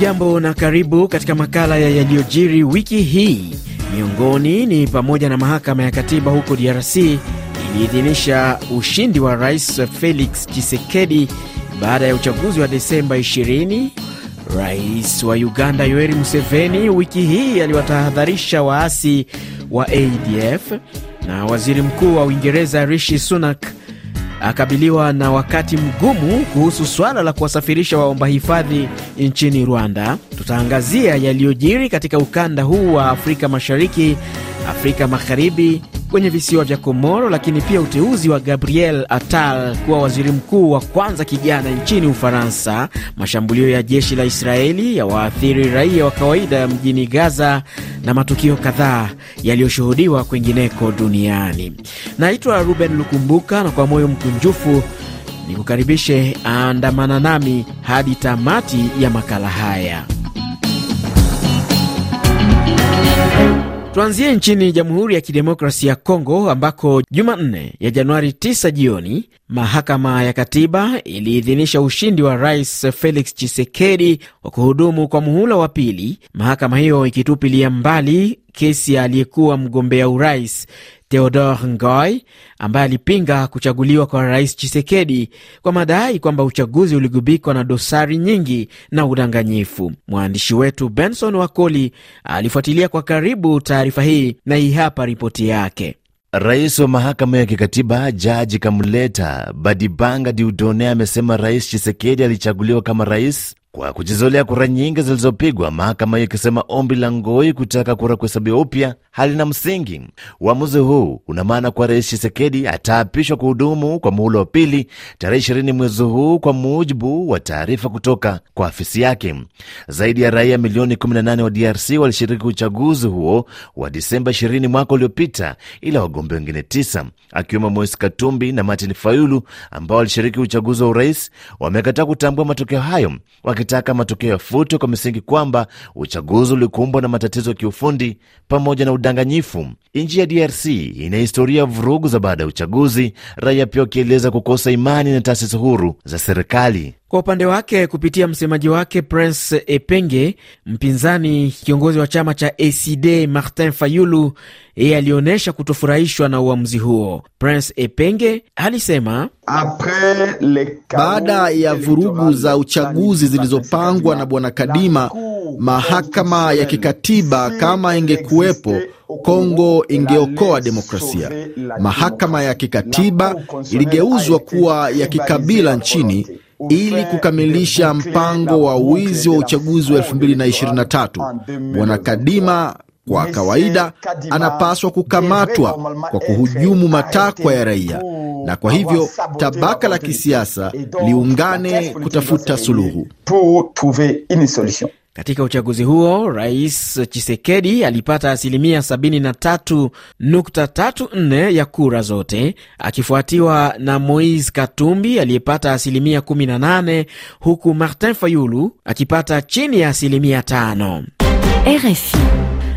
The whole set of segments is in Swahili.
Hujambo na karibu katika makala ya yaliyojiri wiki hii. Miongoni ni pamoja na mahakama ya katiba huko DRC iliidhinisha ushindi wa rais Felix Tshisekedi baada ya uchaguzi wa Desemba 20. Rais wa Uganda Yoweri Museveni wiki hii aliwatahadharisha waasi wa ADF, na waziri mkuu wa Uingereza Rishi Sunak akabiliwa na wakati mgumu kuhusu swala la kuwasafirisha waomba hifadhi nchini Rwanda. Tutaangazia yaliyojiri katika ukanda huu wa Afrika Mashariki, Afrika Magharibi, kwenye visiwa vya Komoro, lakini pia uteuzi wa Gabriel Attal kuwa waziri mkuu wa kwanza kijana nchini Ufaransa, mashambulio ya jeshi la Israeli ya waathiri raia wa kawaida mjini Gaza na matukio kadhaa yaliyoshuhudiwa kwengineko duniani. Naitwa Ruben Lukumbuka na kwa moyo mkunjufu ni kukaribishe andamana nami hadi tamati ya makala haya. Tuanzie nchini Jamhuri ya Kidemokrasia ya Kongo ambako Jumanne ya Januari 9 jioni mahakama ya katiba iliidhinisha ushindi wa Rais Felix Tshisekedi wa kuhudumu kwa muhula wa pili, mahakama hiyo ikitupilia mbali kesi ya aliyekuwa mgombea urais Theodore Ngoy ambaye alipinga kuchaguliwa kwa rais Chisekedi kwa madai kwamba uchaguzi uligubikwa na dosari nyingi na udanganyifu. Mwandishi wetu Benson Wakoli alifuatilia kwa karibu taarifa hii na hii hapa ripoti yake. Rais wa mahakama ya kikatiba Jaji Kamuleta Badibanga Diudone amesema Rais Chisekedi alichaguliwa kama rais kwa kujizolea kura nyingi zilizopigwa, mahakama hiyo ikisema ombi la Ngoi kutaka kura kuhesabiwa upya halina msingi. Uamuzi huu una maana kuwa rais Chisekedi ataapishwa kuhudumu kwa muhula wa pili tarehe ishirini mwezi huu, kwa mujibu wa taarifa kutoka kwa afisi yake. Zaidi ya raia milioni 18 wa DRC walishiriki uchaguzi huo wa Disemba 20 mwaka uliopita, ila wagombea wengine tisa akiwemo Moise Katumbi na Martin Fayulu ambao walishiriki uchaguzi wa urais wamekataa kutambua matokeo hayo wakitaka matokeo yafutwe kwa misingi kwamba uchaguzi ulikumbwa na matatizo ya kiufundi pamoja na udanganyifu. Nchi ya DRC ina historia ya vurugu za baada ya uchaguzi, raia pia wakieleza kukosa imani na taasisi huru za serikali. Kwa upande wake, kupitia msemaji wake Prince Epenge, mpinzani kiongozi wa chama cha ACD Martin Fayulu, yeye alionyesha kutofurahishwa na uamuzi huo. Prince Epenge alisema baada ya vurugu za uchaguzi zilizopangwa na bwana Kadima, mahakama ya kikatiba kama ingekuwepo Kongo ingeokoa demokrasia. Mahakama ya kikatiba iligeuzwa kuwa ya kikabila nchini ili kukamilisha mpango wa wizi wa uchaguzi wa 2023. Bwana Kadima kwa kawaida anapaswa kukamatwa kwa kuhujumu matakwa ya raia, na kwa hivyo tabaka la kisiasa liungane kutafuta suluhu. Katika uchaguzi huo Rais Chisekedi alipata asilimia 73.34 ya kura zote, akifuatiwa na Moise Katumbi aliyepata asilimia 18, huku Martin Fayulu akipata chini ya asilimia 5. RFI.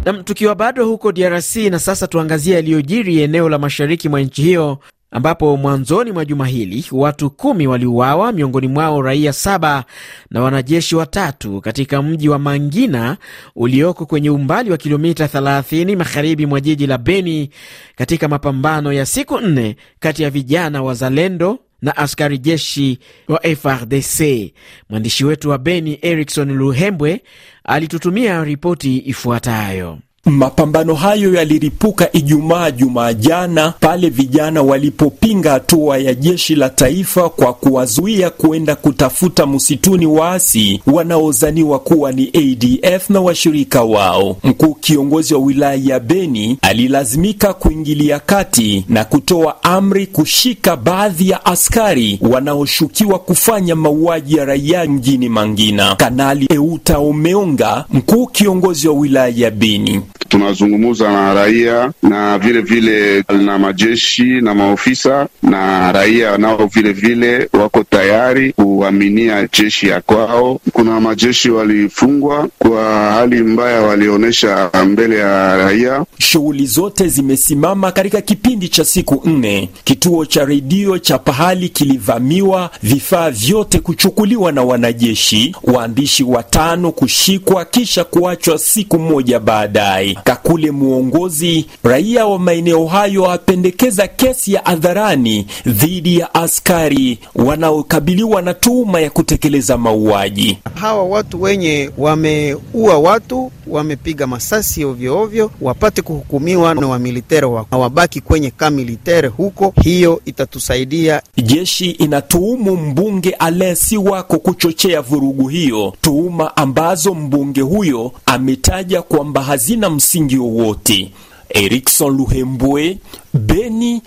Nam, tukiwa bado huko DRC na sasa tuangazie yaliyojiri eneo la mashariki mwa nchi hiyo ambapo mwanzoni mwa juma hili watu kumi waliuawa, miongoni mwao raia saba na wanajeshi watatu katika mji wa Mangina ulioko kwenye umbali wa kilomita 30 magharibi mwa jiji la Beni, katika mapambano ya siku nne kati ya vijana wazalendo na askari jeshi wa FRDC. Mwandishi wetu wa Beni Erikson Luhembwe alitutumia ripoti ifuatayo. Mapambano hayo yaliripuka Ijumaa jumaa jana pale vijana walipopinga hatua ya jeshi la taifa kwa kuwazuia kuenda kutafuta msituni waasi wanaozaniwa kuwa ni ADF na washirika wao. Mkuu kiongozi wa wilaya ya Beni alilazimika kuingilia kati na kutoa amri kushika baadhi ya askari wanaoshukiwa kufanya mauaji ya raia mjini Mangina. Kanali Euta Omeonga, mkuu kiongozi wa wilaya ya Beni tunazungumuza na raia na vile vile na majeshi na maofisa na raia nao vile vile wako tayari kuaminia jeshi ya kwao. Kuna majeshi walifungwa kwa hali mbaya, walionyesha mbele ya raia. Shughuli zote zimesimama katika kipindi cha siku nne. Kituo cha redio cha pahali kilivamiwa, vifaa vyote kuchukuliwa na wanajeshi, waandishi watano kushikwa kisha kuachwa siku moja baadaye. Kakule muongozi raia wa maeneo hayo apendekeza kesi ya hadharani dhidi ya askari wanaokabiliwa na tuhuma ya kutekeleza mauaji. Hawa watu wenye wameua watu, wamepiga masasi ovyo ovyo, wapate kuhukumiwa na wamilitere wa wabaki kwenye kamilitere huko. Hiyo itatusaidia. Jeshi inatuhumu mbunge Alesi Siwako kuchochea vurugu hiyo, tuhuma ambazo mbunge huyo ametaja kwamba hazina msingi wowote. Erikson Luhembwe, Beni,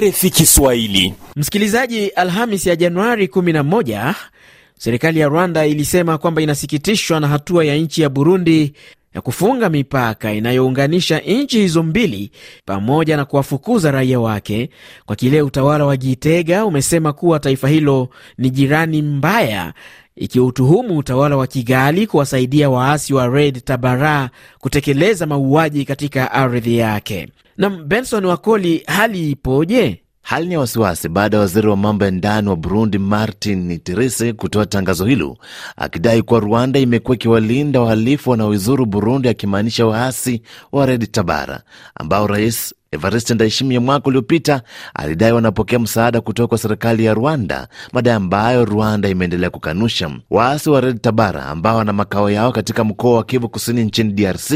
RFI Kiswahili. Msikilizaji, Alhamis ya Januari 11 serikali ya Rwanda ilisema kwamba inasikitishwa na hatua ya nchi ya Burundi ya kufunga mipaka inayounganisha nchi hizo mbili pamoja na kuwafukuza raia wake kwa kile utawala wa Gitega umesema kuwa taifa hilo ni jirani mbaya, ikiutuhumu utawala wa Kigali kuwasaidia waasi wa Red Tabara kutekeleza mauaji katika ardhi yake. Na Benson Wakoli, hali ipoje? Hali ni ya wasiwasi baada ya waziri wa mambo ya ndani wa Burundi Martin Terese kutoa tangazo hilo akidai kuwa Rwanda imekuwa ikiwalinda wahalifu wanaoizuru Burundi, akimaanisha waasi wa Red Tabara ambao rais Evariste Ndayishimiye mwaka uliopita alidai wanapokea msaada kutoka kwa serikali ya Rwanda, madai ambayo Rwanda imeendelea kukanusha. Waasi wa Red Tabara ambao wana makao yao katika mkoa wa Kivu Kusini nchini DRC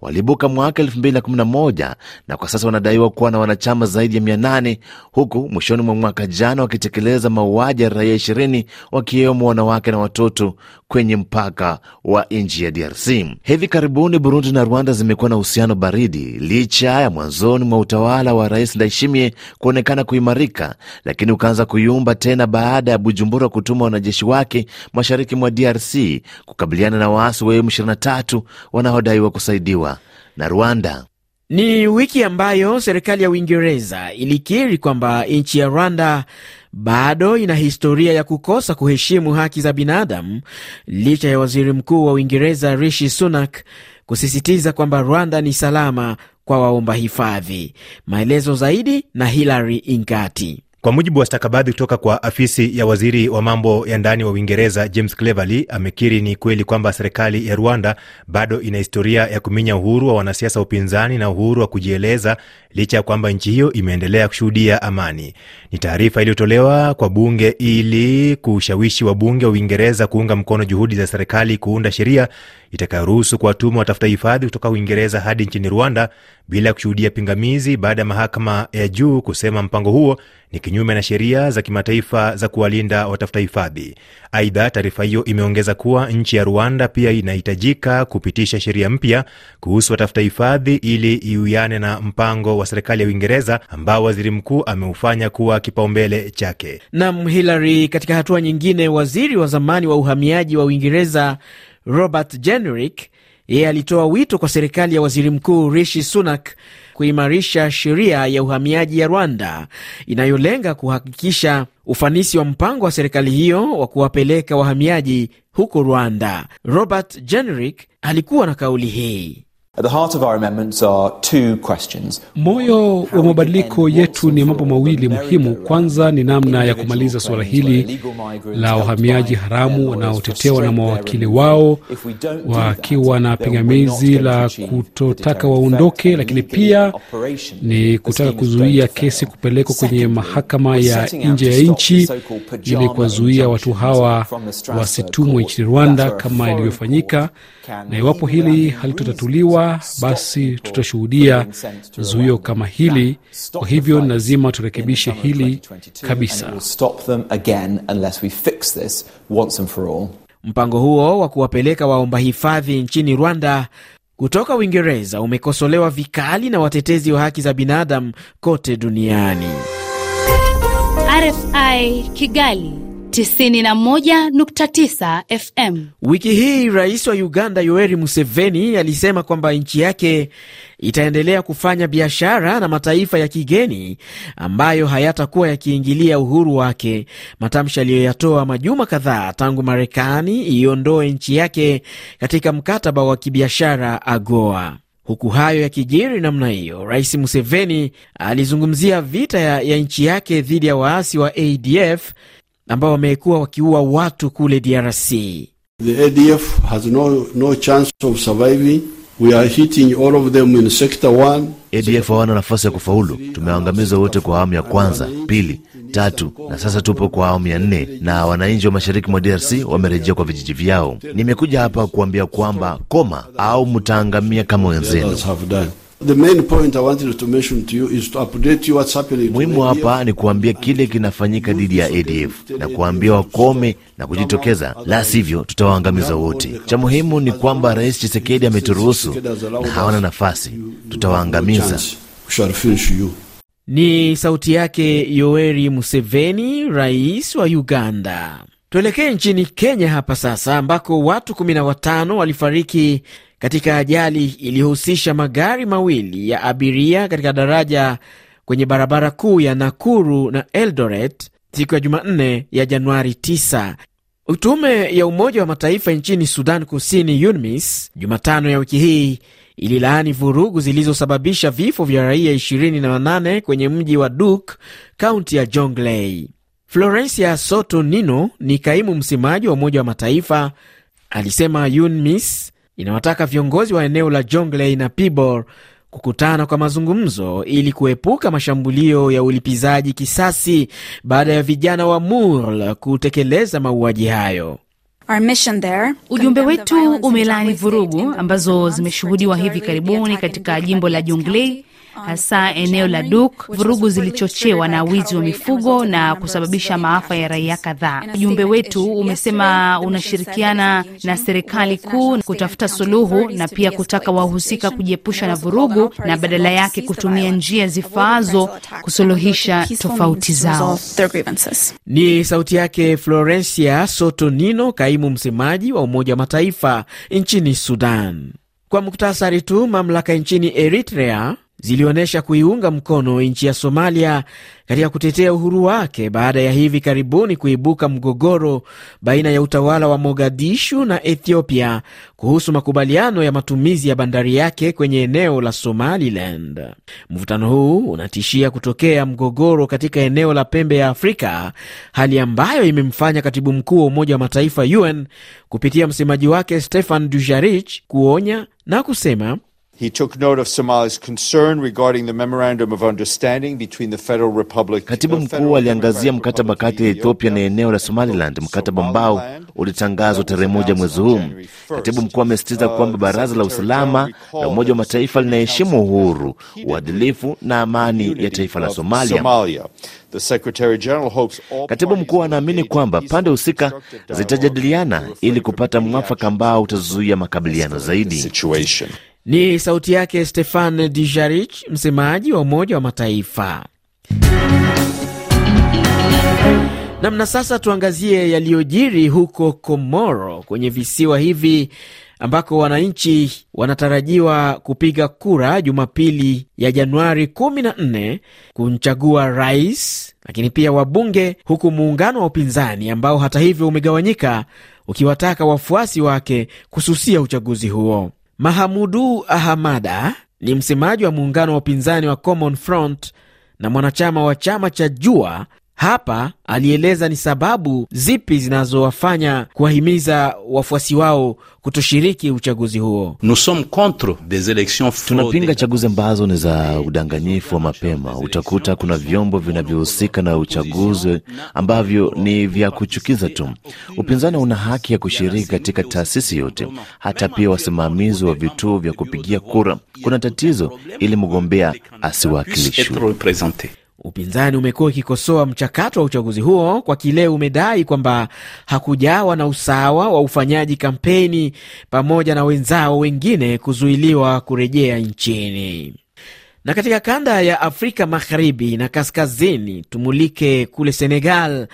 waliibuka mwaka 2011 na kwa sasa wanadaiwa kuwa na wanachama zaidi ya 800 huku mwishoni mwa mwaka jana wakitekeleza mauaji ya raia 20 wakiwemo wanawake na watoto kwenye mpaka wa nchi ya DRC. Hivi karibuni Burundi na Rwanda zimekuwa na uhusiano baridi licha ya mwanzoni mwa utawala wa Rais Ndayishimiye kuonekana kuimarika, lakini ukaanza kuyumba tena baada ya Bujumbura kutuma wanajeshi wake mashariki mwa DRC kukabiliana na waasi wa M23 wanaodaiwa kusaidiwa na Rwanda. Ni wiki ambayo serikali ya Uingereza ilikiri kwamba nchi ya Rwanda bado ina historia ya kukosa kuheshimu haki za binadamu licha ya waziri mkuu wa Uingereza Rishi Sunak kusisitiza kwamba Rwanda ni salama kwa waomba hifadhi. Maelezo zaidi na Hilary Ingati. Kwa mujibu wa stakabadhi kutoka kwa afisi ya waziri wa mambo ya ndani wa Uingereza, James Cleverly amekiri ni kweli kwamba serikali ya Rwanda bado ina historia ya kuminya uhuru wa wanasiasa wa upinzani na uhuru wa kujieleza licha ya kwamba nchi hiyo imeendelea kushuhudia amani. Ni taarifa iliyotolewa kwa bunge ili kushawishi wabunge wa Uingereza kuunga mkono juhudi za serikali kuunda sheria itakayoruhusu kuwatuma watafuta hifadhi kutoka Uingereza hadi nchini Rwanda bila kushuhudia pingamizi, baada ya mahakama ya juu kusema mpango huo ni kinyume na sheria za kimataifa za kuwalinda watafuta hifadhi. Aidha, taarifa hiyo imeongeza kuwa nchi ya Rwanda pia inahitajika kupitisha sheria mpya kuhusu watafuta hifadhi ili iwiane na mpango wa serikali ya Uingereza ambao waziri mkuu ameufanya kuwa kipaumbele chake. Nam Hilary. Katika hatua nyingine, waziri wa zamani wa uhamiaji wa Uingereza Robert Jenrick yeye alitoa wito kwa serikali ya waziri mkuu Rishi Sunak kuimarisha sheria ya uhamiaji ya Rwanda inayolenga kuhakikisha ufanisi wa mpango wa serikali hiyo wa kuwapeleka wahamiaji huko Rwanda. Robert Jenrick alikuwa na kauli hii. Moyo wa mabadiliko yetu ni mambo mawili muhimu. Kwanza ni namna ya kumaliza suala hili la wahamiaji haramu wanaotetewa na mawakili wao wakiwa na pingamizi la kutotaka waondoke, lakini pia ni kutaka kuzuia kesi kupelekwa kwenye mahakama ya nje ya nchi ili kuwazuia watu hawa wasitumwe nchini Rwanda kama ilivyofanyika, na iwapo hili halitotatuliwa basi tutashuhudia zuio kama hili. Kwa hivyo lazima turekebishe hili kabisa. Mpango huo wa kuwapeleka waomba hifadhi nchini Rwanda kutoka Uingereza umekosolewa vikali na watetezi wa haki za binadamu kote duniani. RFI Kigali 91.9 FM. Wiki hii rais wa Uganda Yoweri Museveni alisema kwamba nchi yake itaendelea kufanya biashara na mataifa ya kigeni ambayo hayatakuwa yakiingilia uhuru wake, matamshi aliyoyatoa majuma kadhaa tangu Marekani iondoe nchi yake katika mkataba wa kibiashara AGOA. Huku hayo yakijiri namna hiyo, rais Museveni alizungumzia vita ya, ya nchi yake dhidi ya waasi wa ADF ambao wamekuwa wakiua watu kule DRC. The ADF has no, no chance of surviving. We are hitting all of them in sector one. ADF hawana nafasi ya kufaulu. Tumewaangamiza wote kwa awamu ya kwanza, pili, tatu na sasa tupo kwa awamu ya nne, na wananchi wa mashariki mwa DRC wamerejea kwa vijiji vyao. Nimekuja hapa kuambia kwamba koma au mtaangamia kama wenzenu. Others have done. The main point I wanted to mention to you is to update you what's happening Muhimu hapa ni kuambia kile kinafanyika dhidi ya ADF na kuambia wakome na kujitokeza, la sivyo tutawaangamiza wote. Cha muhimu ni kwamba Rais Chisekedi ameturuhusu na hawana nafasi, tutawaangamiza. Chance. We shall finish you. Ni sauti yake Yoweri Museveni, rais wa Uganda. Tuelekee nchini Kenya hapa sasa, ambako watu 15 walifariki katika ajali iliyohusisha magari mawili ya abiria katika daraja kwenye barabara kuu ya Nakuru na Eldoret siku ya Jumanne ya Januari 9. Tume ya Umoja wa Mataifa nchini Sudan Kusini, UNMISS, Jumatano ya wiki hii ililaani vurugu zilizosababisha vifo vya raia 28 kwenye mji wa Duk, kaunti ya Jonglei. Florencia Soto Nino ni kaimu msemaji wa Umoja wa Mataifa, alisema UNMISS inawataka viongozi wa eneo la Jonglei na Pibor kukutana kwa mazungumzo ili kuepuka mashambulio ya ulipizaji kisasi baada ya vijana wa Murl kutekeleza mauaji hayo. Ujumbe wetu umelaani vurugu ambazo zimeshuhudiwa hivi karibuni katika jimbo la Jonglei, hasa eneo la Duk. Vurugu zilichochewa na wizi wa mifugo na kusababisha maafa ya raia kadhaa. Ujumbe wetu umesema unashirikiana na serikali kuu kutafuta suluhu na pia kutaka wahusika kujiepusha na vurugu na badala yake kutumia njia zifaazo kusuluhisha tofauti zao. Ni sauti yake Florencia Soto Nino, kaimu msemaji wa Umoja wa Mataifa nchini Sudan. Kwa muktasari tu, mamlaka nchini Eritrea zilionyesha kuiunga mkono nchi ya Somalia katika kutetea uhuru wake baada ya hivi karibuni kuibuka mgogoro baina ya utawala wa Mogadishu na Ethiopia kuhusu makubaliano ya matumizi ya bandari yake kwenye eneo la Somaliland. Mvutano huu unatishia kutokea mgogoro katika eneo la pembe ya Afrika, hali ambayo imemfanya katibu mkuu wa Umoja wa Mataifa UN kupitia msemaji wake Stefan Dujarric kuonya na kusema He took note of Somalia's concern regarding the memorandum of understanding between the Federal Republic. Katibu mkuu aliangazia mkataba kati ya Ethiopia na eneo la Somaliland, mkataba ambao ulitangazwa tarehe moja mwezi huu. Katibu mkuu amesisitiza kwamba baraza la usalama la Umoja wa Mataifa linaheshimu uhuru, uadilifu na amani ya taifa la Somalia. Katibu mkuu anaamini kwamba pande husika zitajadiliana ili kupata mwafaka ambao utazuia makabiliano zaidi. Ni sauti yake Stefan Dijarich, msemaji wa Umoja wa Mataifa. Namna sasa, tuangazie yaliyojiri huko Komoro, kwenye visiwa hivi ambako wananchi wanatarajiwa kupiga kura Jumapili ya Januari 14 kumchagua rais, lakini pia wabunge, huku muungano wa upinzani ambao hata hivyo umegawanyika ukiwataka wafuasi wake kususia uchaguzi huo. Mahamudu Ahamada ni msemaji wa muungano wa upinzani wa Common Front na mwanachama wa chama cha Jua. Hapa alieleza ni sababu zipi zinazowafanya kuwahimiza wafuasi wao kutoshiriki uchaguzi huo. Tunapinga chaguzi ambazo ni za udanganyifu wa mapema. Utakuta kuna vyombo vinavyohusika na uchaguzi ambavyo ni vya kuchukiza tu. Upinzani una haki ya kushiriki katika taasisi yote, hata pia wasimamizi wa vituo vya kupigia kura. Kuna tatizo ili mgombea asiwakilishwe. Upinzani umekuwa ukikosoa mchakato wa uchaguzi huo kwa kile umedai kwamba hakujawa na usawa wa ufanyaji kampeni pamoja na wenzao wengine kuzuiliwa kurejea nchini. Na katika kanda ya Afrika magharibi na kaskazini, tumulike kule Senegal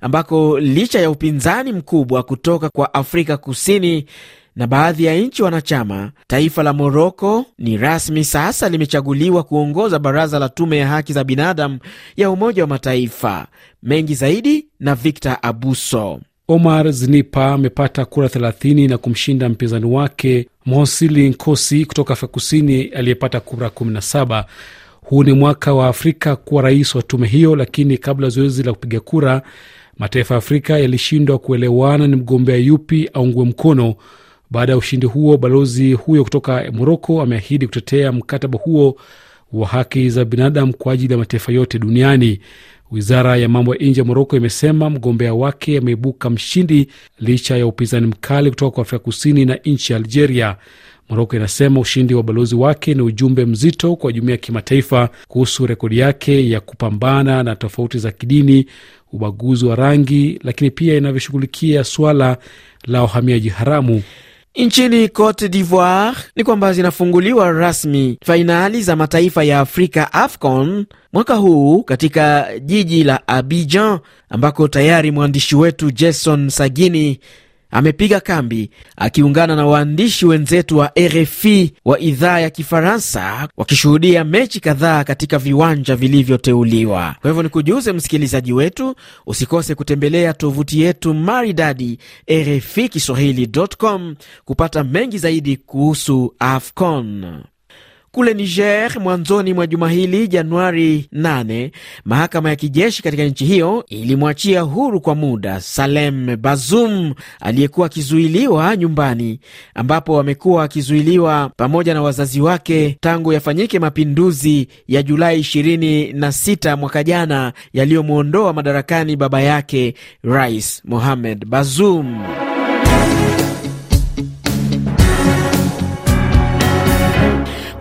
ambako licha ya upinzani mkubwa kutoka kwa Afrika Kusini na baadhi ya nchi wanachama, taifa la Moroko ni rasmi sasa limechaguliwa kuongoza baraza la tume ya haki za binadamu ya Umoja wa Mataifa. Mengi zaidi na Victor Abuso. Omar Znipa amepata kura 30 na kumshinda mpinzani wake Mohsili Nkosi kutoka Afrika Kusini aliyepata kura 17. Huu ni mwaka wa Afrika kuwa rais wa tume hiyo, lakini kabla zoezi la kupiga kura, mataifa ya Afrika yalishindwa kuelewana ni mgombea yupi aungwe mkono. Baada ya ushindi huo, balozi huyo kutoka Moroko ameahidi kutetea mkataba huo wa haki za binadamu kwa ajili ya mataifa yote duniani. Wizara ya mambo ya nje ya Moroko imesema mgombea wake ameibuka mshindi licha ya upinzani mkali kutoka kwa Afrika Kusini na nchi ya Algeria. Moroko inasema ushindi wa balozi wake ni ujumbe mzito kwa jumuiya ya kimataifa kuhusu rekodi yake ya kupambana na tofauti za kidini, ubaguzi wa rangi, lakini pia inavyoshughulikia suala la wahamiaji haramu. Nchini Cote d'Ivoire ni kwamba zinafunguliwa rasmi fainali za mataifa ya Afrika AFCON mwaka huu katika jiji la Abidjan, ambako tayari mwandishi wetu Jason Sagini amepiga kambi akiungana na waandishi wenzetu wa RFI wa idhaa ya Kifaransa wakishuhudia mechi kadhaa katika viwanja vilivyoteuliwa. Kwa hivyo ni kujuze msikilizaji wetu, usikose kutembelea tovuti yetu maridadi RFI Kiswahili.com kupata mengi zaidi kuhusu AFCON. Kule Niger, mwanzoni mwa juma hili Januari 8, mahakama ya kijeshi katika nchi hiyo ilimwachia huru kwa muda Salem Bazoum aliyekuwa akizuiliwa nyumbani, ambapo amekuwa akizuiliwa pamoja na wazazi wake tangu yafanyike mapinduzi ya Julai 26 mwaka jana yaliyomwondoa madarakani baba yake Rais Mohamed Bazoum.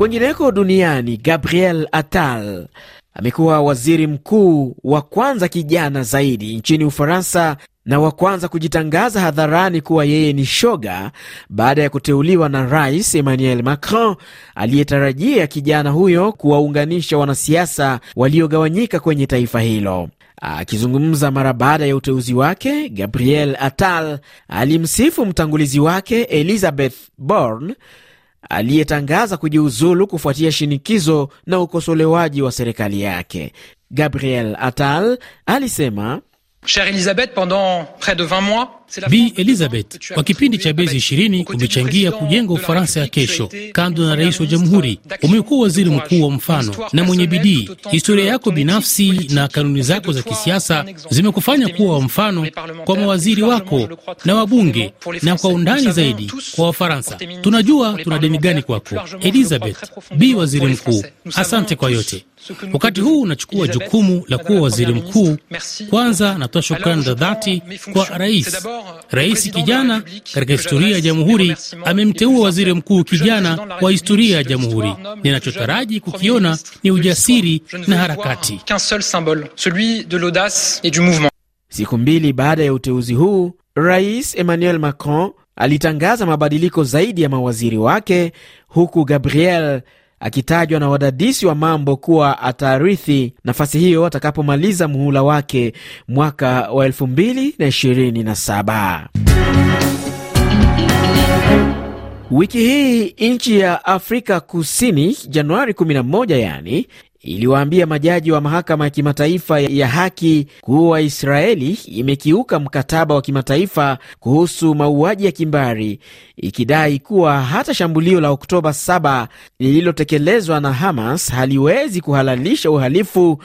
Kwengineko duniani, Gabriel Attal amekuwa waziri mkuu wa kwanza kijana zaidi nchini Ufaransa na wa kwanza kujitangaza hadharani kuwa yeye ni shoga baada ya kuteuliwa na Rais Emmanuel Macron aliyetarajia kijana huyo kuwaunganisha wanasiasa waliogawanyika kwenye taifa hilo. Akizungumza mara baada ya uteuzi wake, Gabriel Attal alimsifu mtangulizi wake Elizabeth Borne aliyetangaza kujiuzulu kufuatia shinikizo na ukosolewaji wa serikali yake. Gabriel Attal alisema Bi Elizabeth, kwa kipindi cha miezi ishirini umechangia kujenga Ufaransa ya kesho. Kando na rais wa jamhuri, umekuwa waziri mkuu wa mfano na mwenye bidii. Historia yako binafsi na kanuni zako za kisiasa zimekufanya kuwa wa mfano kwa mawaziri wako na wabunge, na kwa undani zaidi kwa Wafaransa. Tunajua tuna deni gani kwako, Elizabeth. Bi waziri mkuu, asante kwa yote. Wakati huu unachukua jukumu la kuwa waziri mkuu, kwanza natoa shukrani za dhati kwa rais. Rais kijana katika historia ya jamhuri amemteua waziri mkuu kijana wa historia ya jamhuri. Ninachotaraji kukiona ni ujasiri na harakati. Siku mbili baada ya uteuzi huu, Rais Emmanuel Macron alitangaza mabadiliko zaidi ya mawaziri wake, huku Gabriel akitajwa na wadadisi wa mambo kuwa atarithi nafasi hiyo atakapomaliza muhula wake mwaka wa 2027. Wiki hii nchi ya Afrika Kusini, Januari 11 yani iliwaambia majaji wa mahakama ya kimataifa ya haki kuwa Israeli imekiuka mkataba wa kimataifa kuhusu mauaji ya kimbari, ikidai kuwa hata shambulio la Oktoba 7 lililotekelezwa na Hamas haliwezi kuhalalisha uhalifu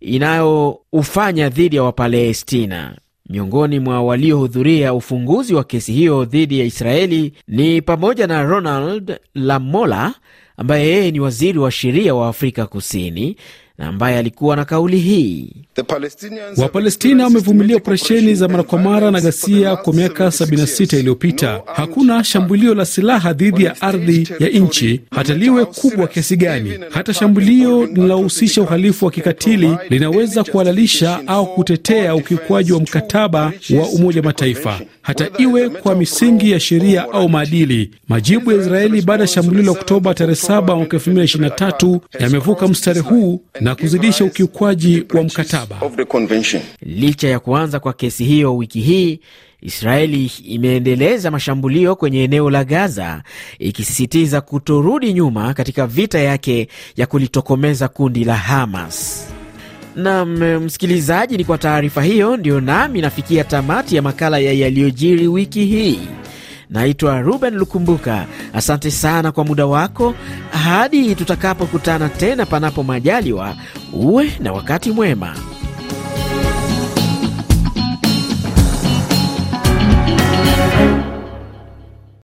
inayoufanya dhidi ya Wapalestina. Miongoni mwa waliohudhuria ufunguzi wa kesi hiyo dhidi ya Israeli ni pamoja na Ronald Lamola ambaye yeye ni waziri wa sheria wa Afrika Kusini na ambaye alikuwa na kauli hii: Wapalestina wamevumilia operesheni za mara kwa mara na ghasia kwa miaka 76 iliyopita. Hakuna shambulio la silaha dhidi ya ardhi ya nchi, hata liwe kubwa kiasi gani. Hata shambulio linalohusisha uhalifu wa kikatili linaweza kuhalalisha au kutetea ukiukwaji wa mkataba wa Umoja Mataifa. Hata iwe kwa misingi ya sheria au maadili. Majibu ya Israeli baada ya shambulio la Oktoba tarehe 7 mwaka 2023 yamevuka mstari huu na kuzidisha ukiukwaji wa mkataba. Licha ya kuanza kwa kesi hiyo wiki hii, Israeli imeendeleza mashambulio kwenye eneo la Gaza, ikisisitiza kutorudi nyuma katika vita yake ya kulitokomeza kundi la Hamas. Nam msikilizaji, ni kwa taarifa hiyo ndiyo nami nafikia tamati ya makala ya yaliyojiri wiki hii. Naitwa Ruben Lukumbuka. Asante sana kwa muda wako. Hadi tutakapokutana tena, panapo majaliwa, uwe na wakati mwema.